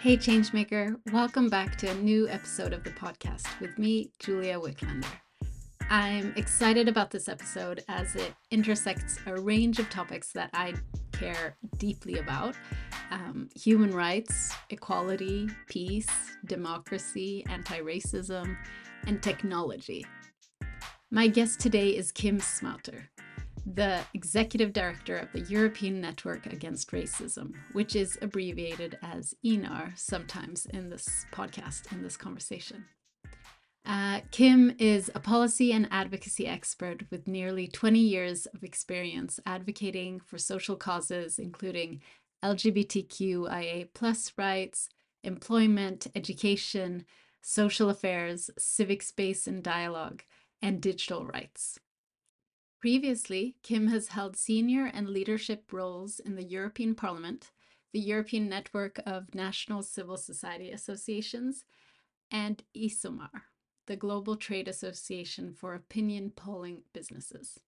Hey, Changemaker, welcome back to a new episode of the podcast with me, Julia Wiklander. I'm excited about this episode as it intersects a range of topics that I care deeply about um, human rights, equality, peace, democracy, anti racism, and technology. My guest today is Kim Smouter the executive director of the European Network Against Racism, which is abbreviated as ENAR sometimes in this podcast, in this conversation. Uh, Kim is a policy and advocacy expert with nearly 20 years of experience advocating for social causes, including LGBTQIA plus rights, employment, education, social affairs, civic space and dialogue, and digital rights. Previously, Kim has held senior and leadership roles in the European Parliament, the European Network of National Civil Society Associations, and ESOMAR, the Global Trade Association for Opinion Polling Businesses.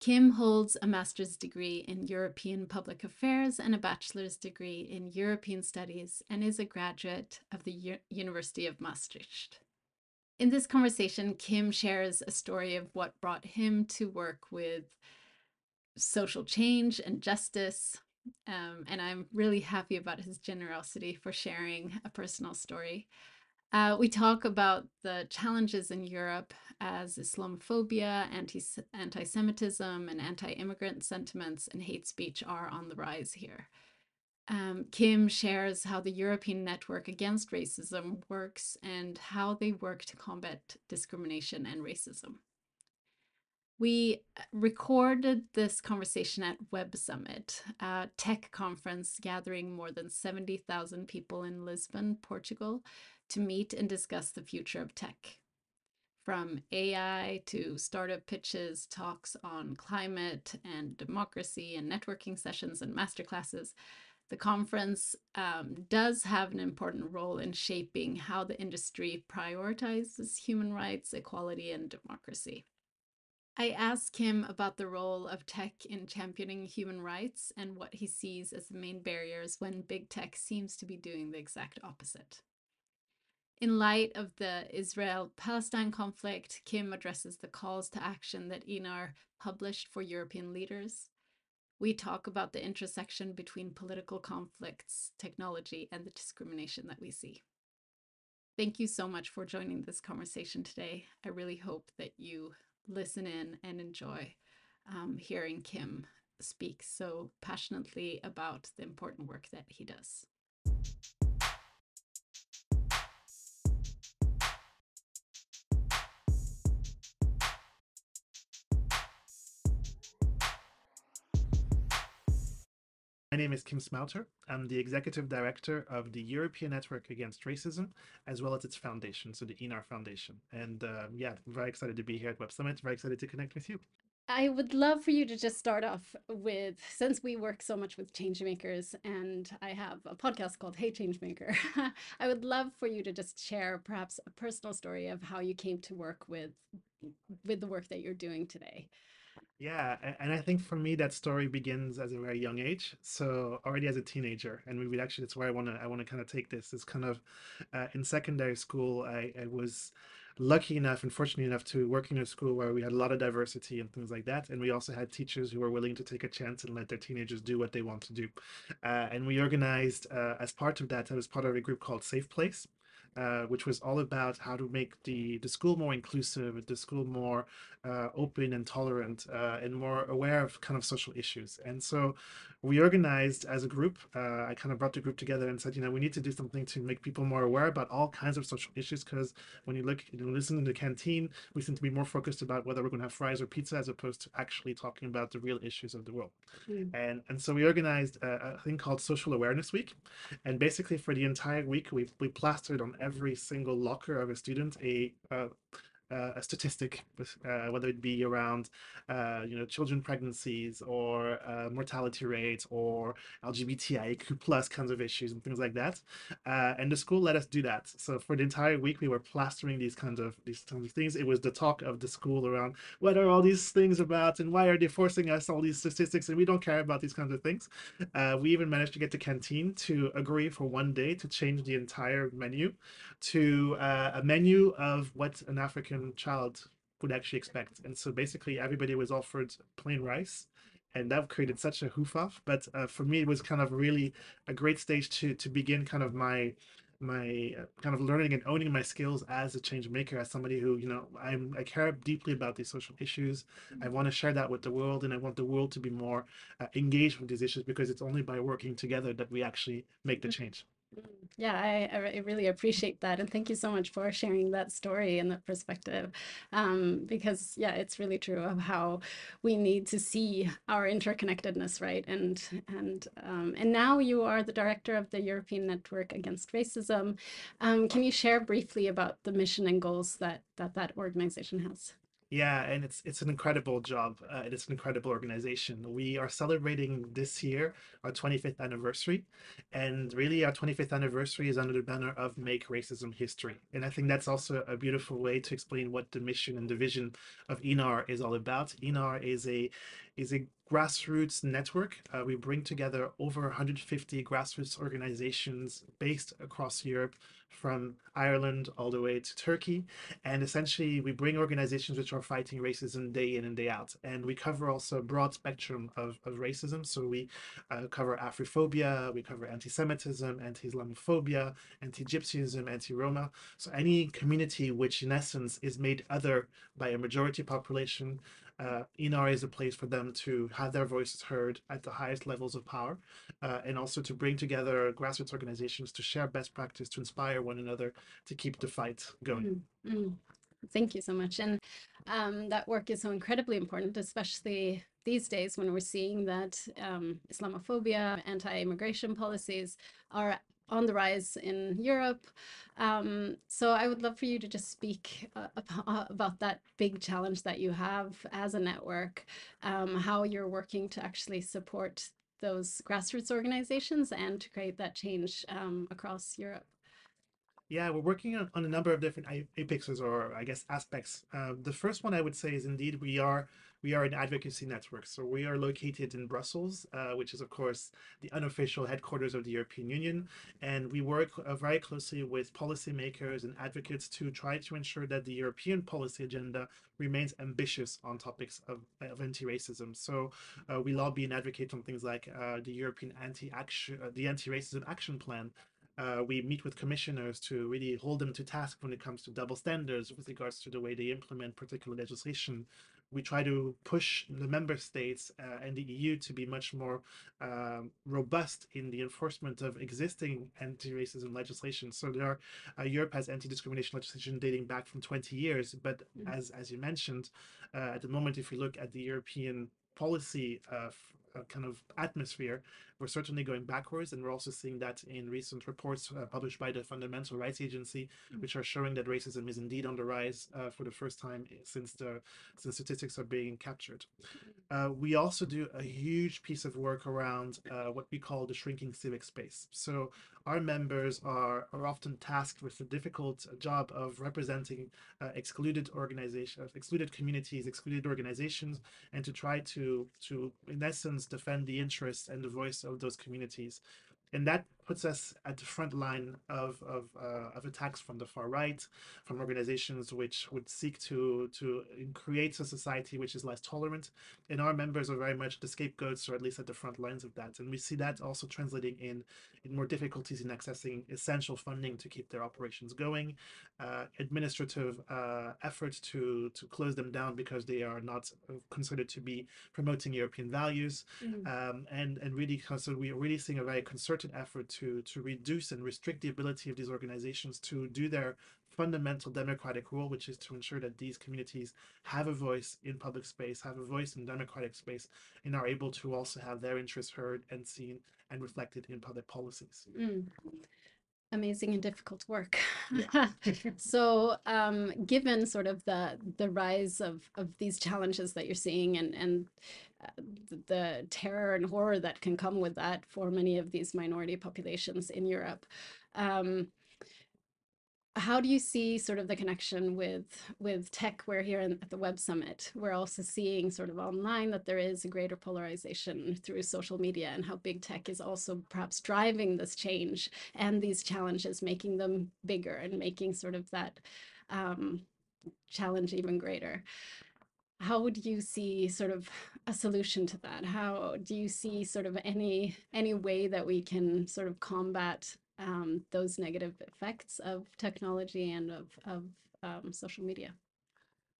Kim holds a master's degree in European Public Affairs and a bachelor's degree in European Studies and is a graduate of the U- University of Maastricht. In this conversation, Kim shares a story of what brought him to work with social change and justice. Um, and I'm really happy about his generosity for sharing a personal story. Uh, we talk about the challenges in Europe as Islamophobia, anti Semitism, and anti immigrant sentiments and hate speech are on the rise here. Um, Kim shares how the European Network Against Racism works and how they work to combat discrimination and racism. We uh, recorded this conversation at Web Summit, a tech conference gathering more than 70,000 people in Lisbon, Portugal, to meet and discuss the future of tech. From AI to startup pitches, talks on climate and democracy, and networking sessions and masterclasses, the conference um, does have an important role in shaping how the industry prioritizes human rights, equality, and democracy. I asked him about the role of tech in championing human rights and what he sees as the main barriers when big tech seems to be doing the exact opposite. In light of the Israel Palestine conflict, Kim addresses the calls to action that ENAR published for European leaders we talk about the intersection between political conflicts, technology, and the discrimination that we see. Thank you so much for joining this conversation today. I really hope that you listen in and enjoy um, hearing Kim speak so passionately about the important work that he does. My name is Kim Smouter. I'm the executive director of the European Network Against Racism, as well as its foundation, so the ENAR Foundation. And uh, yeah, very excited to be here at Web Summit. Very excited to connect with you. I would love for you to just start off with since we work so much with changemakers and I have a podcast called Hey Changemaker, I would love for you to just share perhaps a personal story of how you came to work with with the work that you're doing today. Yeah, and I think for me that story begins as a very young age. So already as a teenager, and we would actually that's where I want to I want to kind of take this. Is kind of uh, in secondary school, I, I was lucky enough and fortunate enough to work in a school where we had a lot of diversity and things like that. And we also had teachers who were willing to take a chance and let their teenagers do what they want to do. Uh, and we organized, uh, as part of that, I was part of a group called Safe Place. Uh, which was all about how to make the, the school more inclusive, the school more uh, open and tolerant, uh, and more aware of kind of social issues. And so we organized as a group. Uh, I kind of brought the group together and said, you know, we need to do something to make people more aware about all kinds of social issues. Because when you look, you know, listen in the canteen, we seem to be more focused about whether we're going to have fries or pizza as opposed to actually talking about the real issues of the world. Mm. And and so we organized a, a, thing called Social Awareness Week, and basically for the entire week we we plastered on every single locker of a student a uh, uh, a statistic, uh, whether it be around uh, you know children pregnancies or uh, mortality rates or LGBTIQ plus kinds of issues and things like that. Uh, and the school let us do that. So for the entire week, we were plastering these kinds of these kinds of things. It was the talk of the school around what are all these things about and why are they forcing us all these statistics and we don't care about these kinds of things. We even managed to get the canteen to agree for one day to change the entire menu to a menu of what an African child would actually expect. And so basically everybody was offered plain rice and that created such a hoof off. But uh, for me, it was kind of really a great stage to to begin kind of my my uh, kind of learning and owning my skills as a change maker, as somebody who you know I'm I care deeply about these social issues. I want to share that with the world, and I want the world to be more uh, engaged with these issues because it's only by working together that we actually make the change. Yeah, I, I really appreciate that. And thank you so much for sharing that story and that perspective. Um, because, yeah, it's really true of how we need to see our interconnectedness, right? And, and, um, and now you are the director of the European Network Against Racism. Um, can you share briefly about the mission and goals that that, that organization has? Yeah, and it's it's an incredible job. Uh, it's an incredible organization. We are celebrating this year our 25th anniversary, and really our 25th anniversary is under the banner of Make Racism History. And I think that's also a beautiful way to explain what the mission and the vision of ENAR is all about. ENAR is a is a grassroots network. Uh, we bring together over 150 grassroots organizations based across Europe, from Ireland all the way to Turkey. And essentially, we bring organizations which are fighting racism day in and day out. And we cover also a broad spectrum of, of racism. So we uh, cover Afrophobia, we cover anti Semitism, anti Islamophobia, anti Gypsyism, anti Roma. So any community which, in essence, is made other by a majority population uh, ENAR is a place for them to have their voices heard at the highest levels of power uh, and also to bring together grassroots organizations to share best practice, to inspire one another to keep the fight going. Mm, mm. Thank you so much. And um, that work is so incredibly important, especially these days when we're seeing that um, Islamophobia, anti immigration policies are on the rise in Europe. Um, so I would love for you to just speak uh, uh, about that big challenge that you have as a network, um, how you're working to actually support those grassroots organizations and to create that change um, across Europe. Yeah, we're working on, on a number of different apexes or I guess aspects. Uh, the first one I would say is indeed we are we are an advocacy network. So we are located in Brussels, uh, which is, of course, the unofficial headquarters of the European Union. And we work uh, very closely with policymakers and advocates to try to ensure that the European policy agenda remains ambitious on topics of, of anti-racism. So uh, we lobby and advocate on things like uh, the European anti-action, uh, the anti-racism action plan, uh, we meet with commissioners to really hold them to task when it comes to double standards with regards to the way they implement particular legislation we try to push the member states uh, and the EU to be much more um, robust in the enforcement of existing anti-racism legislation. So there are, uh, Europe has anti-discrimination legislation dating back from 20 years, but mm -hmm. as as you mentioned, uh, at the moment, if we look at the European policy uh, kind of atmosphere, we're certainly going backwards. And we're also seeing that in recent reports uh, published by the Fundamental Rights Agency, mm. which are showing that racism is indeed on the rise uh, for the first time since the since statistics are being captured. Uh, we also do a huge piece of work around uh, what we call the shrinking civic space. So our members are, are often tasked with the difficult job of representing uh, excluded organizations, excluded communities, excluded organizations, and to try to, to, in essence, defend the interests and the voice of those communities. And that puts us at the front line of of, uh, of attacks from the far right, from organizations which would seek to to create a society which is less tolerant. And our members are very much the scapegoats, or at least at the front lines of that. And we see that also translating in in more difficulties in accessing essential funding to keep their operations going, uh, administrative uh, efforts to to close them down because they are not considered to be promoting European values, mm-hmm. um, and and really so we're really seeing a very concerted effort to to reduce and restrict the ability of these organizations to do their fundamental democratic role, which is to ensure that these communities have a voice in public space, have a voice in democratic space, and are able to also have their interests heard and seen and reflected in public policies. Mm. Amazing and difficult work. Yeah. so, um, given sort of the the rise of of these challenges that you're seeing and and uh, the, the terror and horror that can come with that for many of these minority populations in Europe, um, how do you see sort of the connection with with tech we're here in, at the web summit? We're also seeing sort of online that there is a greater polarization through social media and how big tech is also perhaps driving this change and these challenges making them bigger and making sort of that um, challenge even greater. How would you see sort of a solution to that? How do you see sort of any any way that we can sort of combat um, those negative effects of technology and of, of um, social media.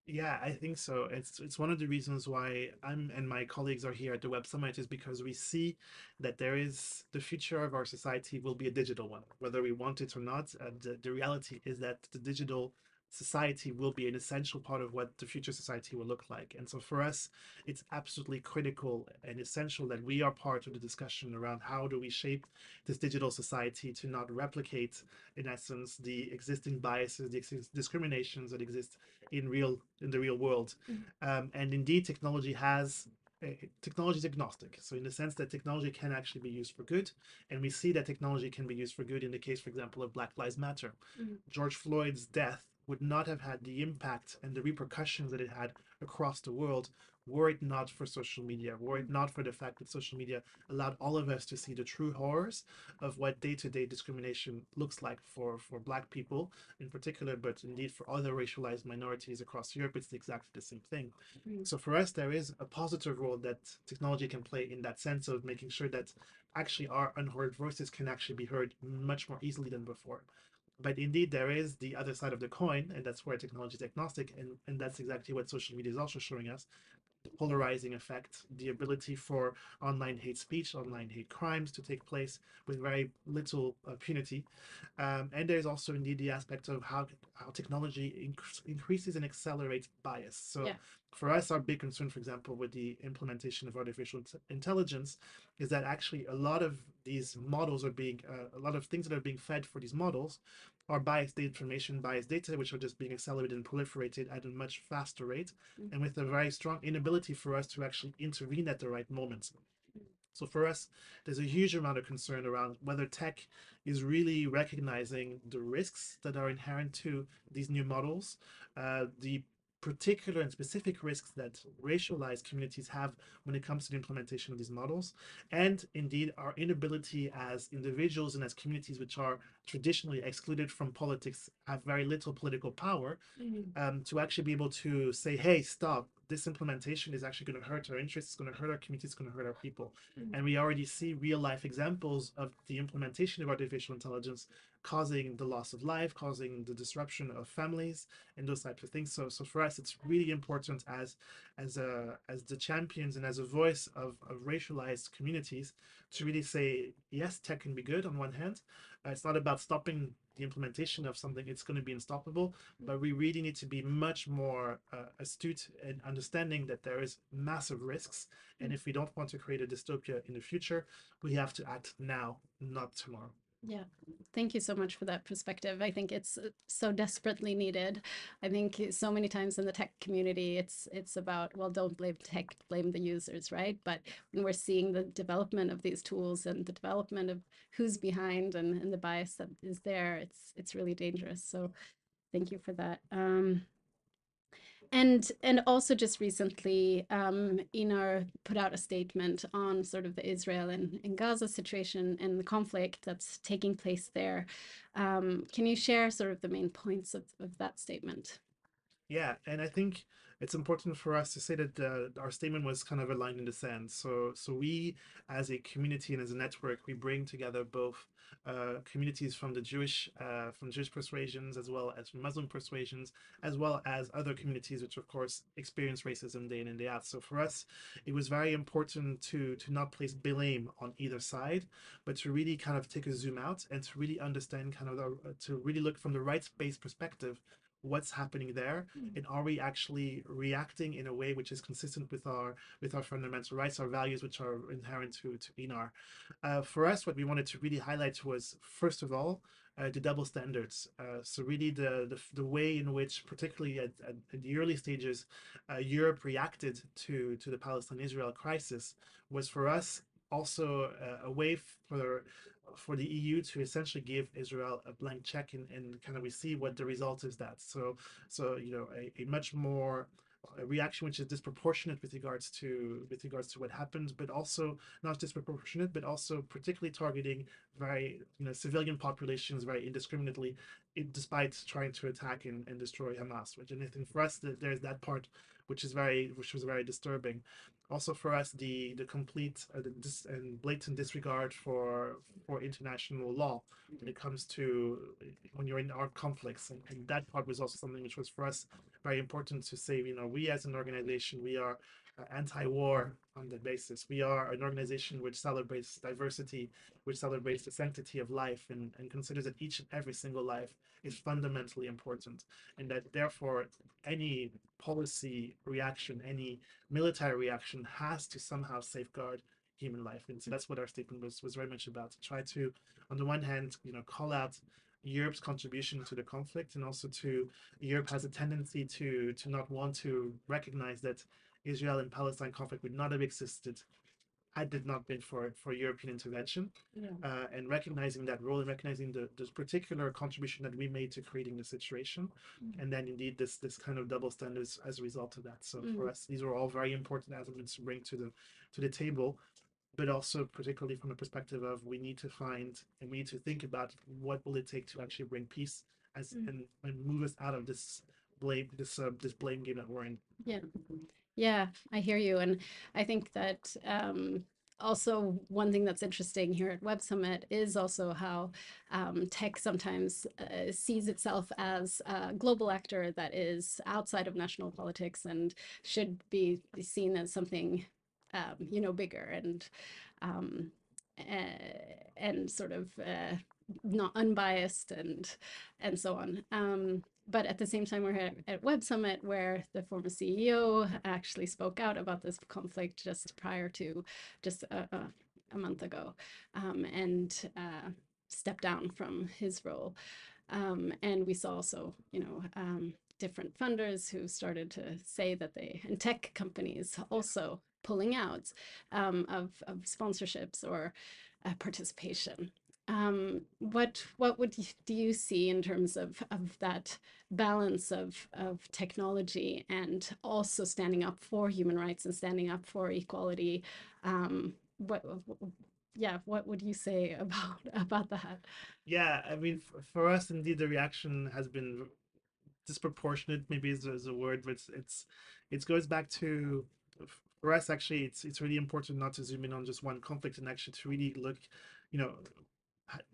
Yeah, I think so. It's it's one of the reasons why I'm and my colleagues are here at the Web Summit is because we see that there is the future of our society will be a digital one, whether we want it or not. Uh, the, the reality is that the digital society will be an essential part of what the future society will look like. And so for us, it's absolutely critical and essential that we are part of the discussion around how do we shape this digital society to not replicate, in essence, the existing biases, the existing discriminations that exist in real in the real world. Mm-hmm. Um, and indeed, technology has uh, technology is agnostic. So in the sense that technology can actually be used for good, and we see that technology can be used for good in the case, for example, of Black Lives Matter. Mm-hmm. George Floyd's death would not have had the impact and the repercussions that it had across the world were it not for social media, were it not for the fact that social media allowed all of us to see the true horrors of what day-to-day discrimination looks like for, for Black people in particular, but indeed for other racialized minorities across Europe, it's exactly the same thing. Mm-hmm. So for us, there is a positive role that technology can play in that sense of making sure that actually our unheard voices can actually be heard much more easily than before but indeed there is the other side of the coin and that's where technology is agnostic and, and that's exactly what social media is also showing us polarizing effect the ability for online hate speech online hate crimes to take place with very little uh, punity um, and there's also indeed the aspect of how how technology inc- increases and accelerates bias so yeah. for us our big concern for example with the implementation of artificial intelligence is that actually a lot of these models are being uh, a lot of things that are being fed for these models are biased information biased data which are just being accelerated and proliferated at a much faster rate mm-hmm. and with a very strong inability for us to actually intervene at the right moments so for us there's a huge amount of concern around whether tech is really recognizing the risks that are inherent to these new models uh, the particular and specific risks that racialized communities have when it comes to the implementation of these models, and indeed our inability as individuals and as communities which are traditionally excluded from politics, have very little political power, mm-hmm. um, to actually be able to say, hey, stop, this implementation is actually going to hurt our interests, it's going to hurt our communities, it's going to hurt our people. Mm-hmm. And we already see real life examples of the implementation of artificial intelligence causing the loss of life, causing the disruption of families, and those types of things. So, so for us, it's really important as as a as the champions and as a voice of, of racialized communities to really say yes, tech can be good on one hand. Uh, it's not about stopping the implementation of something it's going to be unstoppable but we really need to be much more uh, astute in understanding that there is massive risks and if we don't want to create a dystopia in the future we have to act now not tomorrow yeah, thank you so much for that perspective. I think it's uh, so desperately needed. I think so many times in the tech community, it's it's about well, don't blame tech, blame the users, right? But when we're seeing the development of these tools and the development of who's behind and, and the bias that is there, it's it's really dangerous. So, thank you for that. Um, and and also just recently um ENAR put out a statement on sort of the Israel and, and Gaza situation and the conflict that's taking place there. Um, can you share sort of the main points of, of that statement? Yeah, and I think it's important for us to say that uh, our statement was kind of a line in the sand. So, so we, as a community and as a network, we bring together both uh, communities from the Jewish, uh, from Jewish persuasions, as well as from Muslim persuasions, as well as other communities, which of course experience racism day in and day out. So for us, it was very important to to not place blame on either side, but to really kind of take a zoom out and to really understand kind of the, to really look from the rights-based perspective what's happening there mm. and are we actually reacting in a way which is consistent with our with our fundamental rights our values which are inherent to to ENAR uh, for us what we wanted to really highlight was first of all uh, the double standards. Uh, so really the, the the way in which, particularly at, at, at the early stages, uh, Europe reacted to to the Palestine-Israel crisis was for us also a way for for the EU to essentially give Israel a blank check and, and kind of we see what the result is that. So so you know a, a much more a reaction which is disproportionate with regards to with regards to what happened, but also not disproportionate, but also particularly targeting very you know civilian populations very indiscriminately, it, despite trying to attack and, and destroy Hamas. Which and I think for us there's that part which is very which was very disturbing. Also for us the the complete uh, the dis- and blatant disregard for for international law when it comes to when you're in armed conflicts and, and that part was also something which was for us very important to say you know we as an organization we are Uh, anti-war on that basis. We are an organization which celebrates diversity, which celebrates the sanctity of life, and, and considers that each and every single life is fundamentally important, and that therefore any policy reaction, any military reaction has to somehow safeguard human life. And so that's what our statement was was very much about to try to, on the one hand, you know, call out Europe's contribution to the conflict, and also to Europe has a tendency to to not want to recognize that Israel and Palestine conflict would not have existed had it not been for, for European intervention Yeah. uh, and recognizing that role and recognizing the this particular contribution that we made to creating the situation. Mm. And then indeed this this kind of double standards as a result of that. So for Mm. us, these are all very important elements to bring to the to the table. But also particularly from the perspective of we need to find and we need to think about what will it take to actually bring peace as Mm. and, and move us out of this blame this uh, this blame game that we're in. Yeah. Yeah, I hear you. And I think that um, also one thing that's interesting here at Web Summit is also how um, tech sometimes uh, sees itself as a global actor that is outside of national politics and should be seen as something, um, you know, bigger and um, uh, and sort of uh, not unbiased and and so on. But at the same time, we're at, at Web Summit, where the former CEO actually spoke out about this conflict just prior to just a, a, a month ago, um, and uh, stepped down from his role. Um, and we saw also, you know, um, different funders who started to say that they and tech companies also pulling out um, of of sponsorships or uh, participation. Um, what what would you, do you see in terms of of that balance of of technology and also standing up for human rights and standing up for equality? Um, what yeah, what would you say about about that? Yeah, I mean, for us, indeed, the reaction has been disproportionate. Maybe is, is a word, but it's, it's it goes back to for us. Actually, it's it's really important not to zoom in on just one conflict and actually to really look, you know,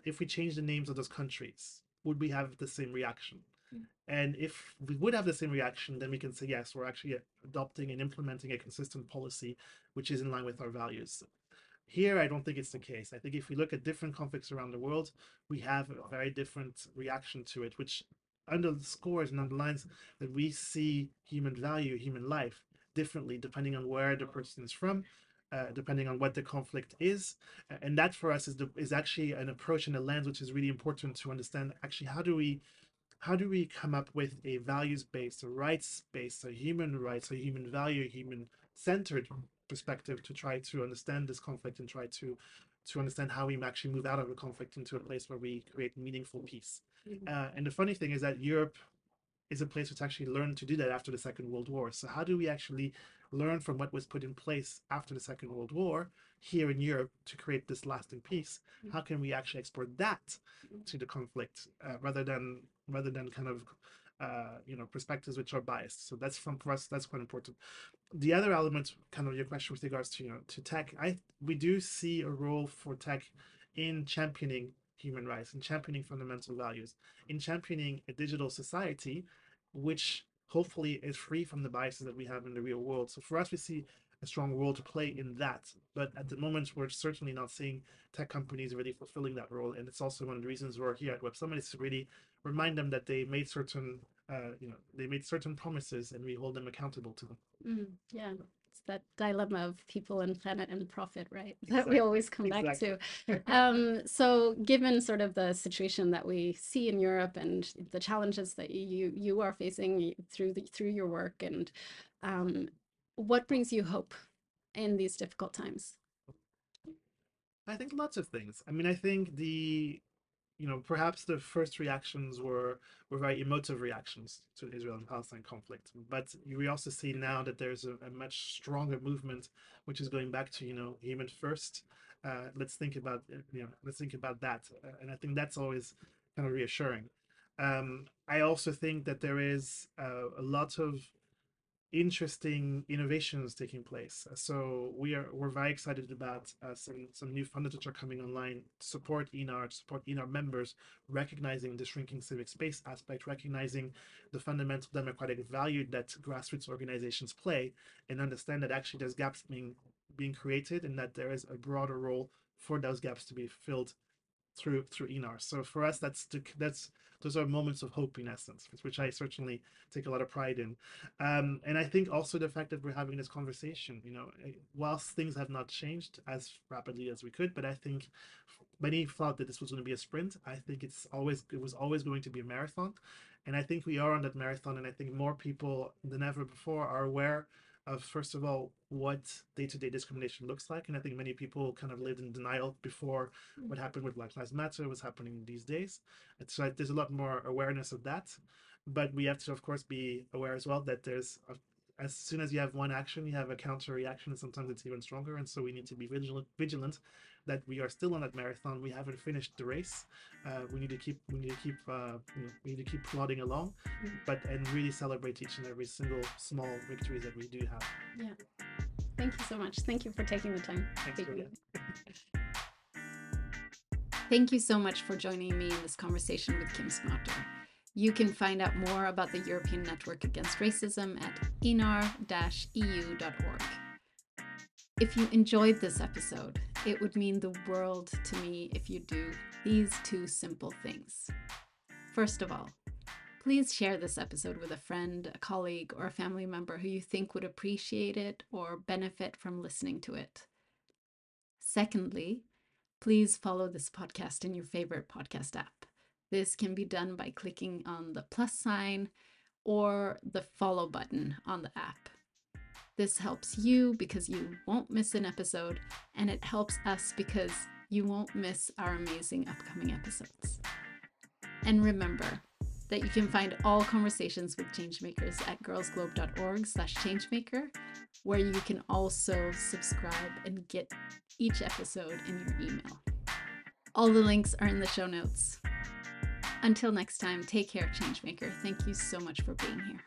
if we change the names of those countries, would we have the same reaction? Mm. And if we would have the same reaction, then we can say yes, we're actually adopting and implementing a consistent policy which is in line with our values. Here, I don't think it's the case. I think if we look at different conflicts around the world, we have a very different reaction to it, which underscores and underlines that we see human value, human life differently depending on where the person is from, uh, depending on what the conflict is. And that for us is the, is actually an approach and a lens which is really important to understand. Actually, how do we how do we come up with a values based, a rights based, a human rights, a human value, human centered perspective to try to understand this conflict and try to to understand how we actually move out of the conflict into a place where we create meaningful peace. Mhm. Uh, and the funny thing is that Europe is a place which actually learned to do that after the Second World War. So how do we actually learn from what was put in place after the Second World War here in Europe to create this lasting peace? Mm. How can we actually export that Mm. to the conflict uh, rather than rather than kind of uh, you know perspectives which are biased? So that's from for us that's quite important. The other element, kind of your question with regards to you know to tech, I we do see a role for tech in championing human rights and championing fundamental values, in championing a digital society which hopefully is free from the biases that we have in the real world. So for us, we see a strong role to play in that. But at the moment, we're certainly not seeing tech companies really fulfilling that role. And it's also one of the reasons we're here at Web Summit is to really remind them that they made certain, uh, you know, they made certain promises and we hold them accountable to them. Mm, yeah, it's that dilemma of people and planet and profit, right? That we always come back to. Um, so, given sort of the situation that we see in Europe and the challenges that you you are facing through the, through your work, and um, what brings you hope in these difficult times? I think lots of things. I mean, I think the, you know, perhaps the first reactions were were very emotive reactions to the Israel and Palestine conflict. But we also see now that there's a, a much stronger movement, which is going back to, you know, human first. Uh, let's think about, uh, you know, let's think about that. Uh, and I think that's always kind of reassuring. Um, I also think that there is uh, a lot of interesting innovations taking place. So we are we're very excited about uh, some some new funders that are coming online to support ENAR, to support ENAR members, recognizing the shrinking civic space aspect, recognizing the fundamental democratic value that grassroots organizations play, and understand that actually there's gaps being being created and that there is a broader role for those gaps to be filled through through ENAR. So for us, that's the, that's those are moments of hope in essence, which I certainly take a lot of pride in. Um, and I think also the fact that we're having this conversation, you know, eh, whilst things have not changed as rapidly as we could, but I think many thought that this was going to be a sprint. I think it's always it was always going to be a marathon, and I think we are on that marathon. And I think more people than ever before are aware of first of all what day-to-day discrimination looks like and i think many people kind of lived in denial before hmm. what happened with black lives matter was happening these days. And so there's a lot more awareness of that but we have to of course be aware as well that there's a, as soon as you have one action you have a counter reaction and sometimes it's even stronger and so we need to be vigilant vigilant that we are still on that marathon we haven't finished the race uh, we need to keep we need to keep uh, you know, we need to keep plodding along Mm. but and really celebrate each and every single small victories that we do have Yeah. Thank you so much. Thank you for taking the time. Thanks, Thank you so much for joining me in this conversation with Kim Smouter. You can find out more about the European Network Against Racism at enar-eu.org. If you enjoyed this episode, it would mean the world to me if you do these two simple things. First of all, please share this episode with a friend, a colleague, or a family member who you think would appreciate it or benefit from listening to it. Secondly, please follow this podcast in your favorite podcast app. This can be done by clicking on the plus sign or the follow button on the app. This helps you because you won't miss an episode, and it helps us because you won't miss our amazing upcoming episodes. And remember that you can find all conversations with changemakers at girlsglobe.org slash changemaker, where you can also subscribe and get each episode in your email. All the links are in the show notes. Until next time, take care, Changemaker. Thank you so much for being here.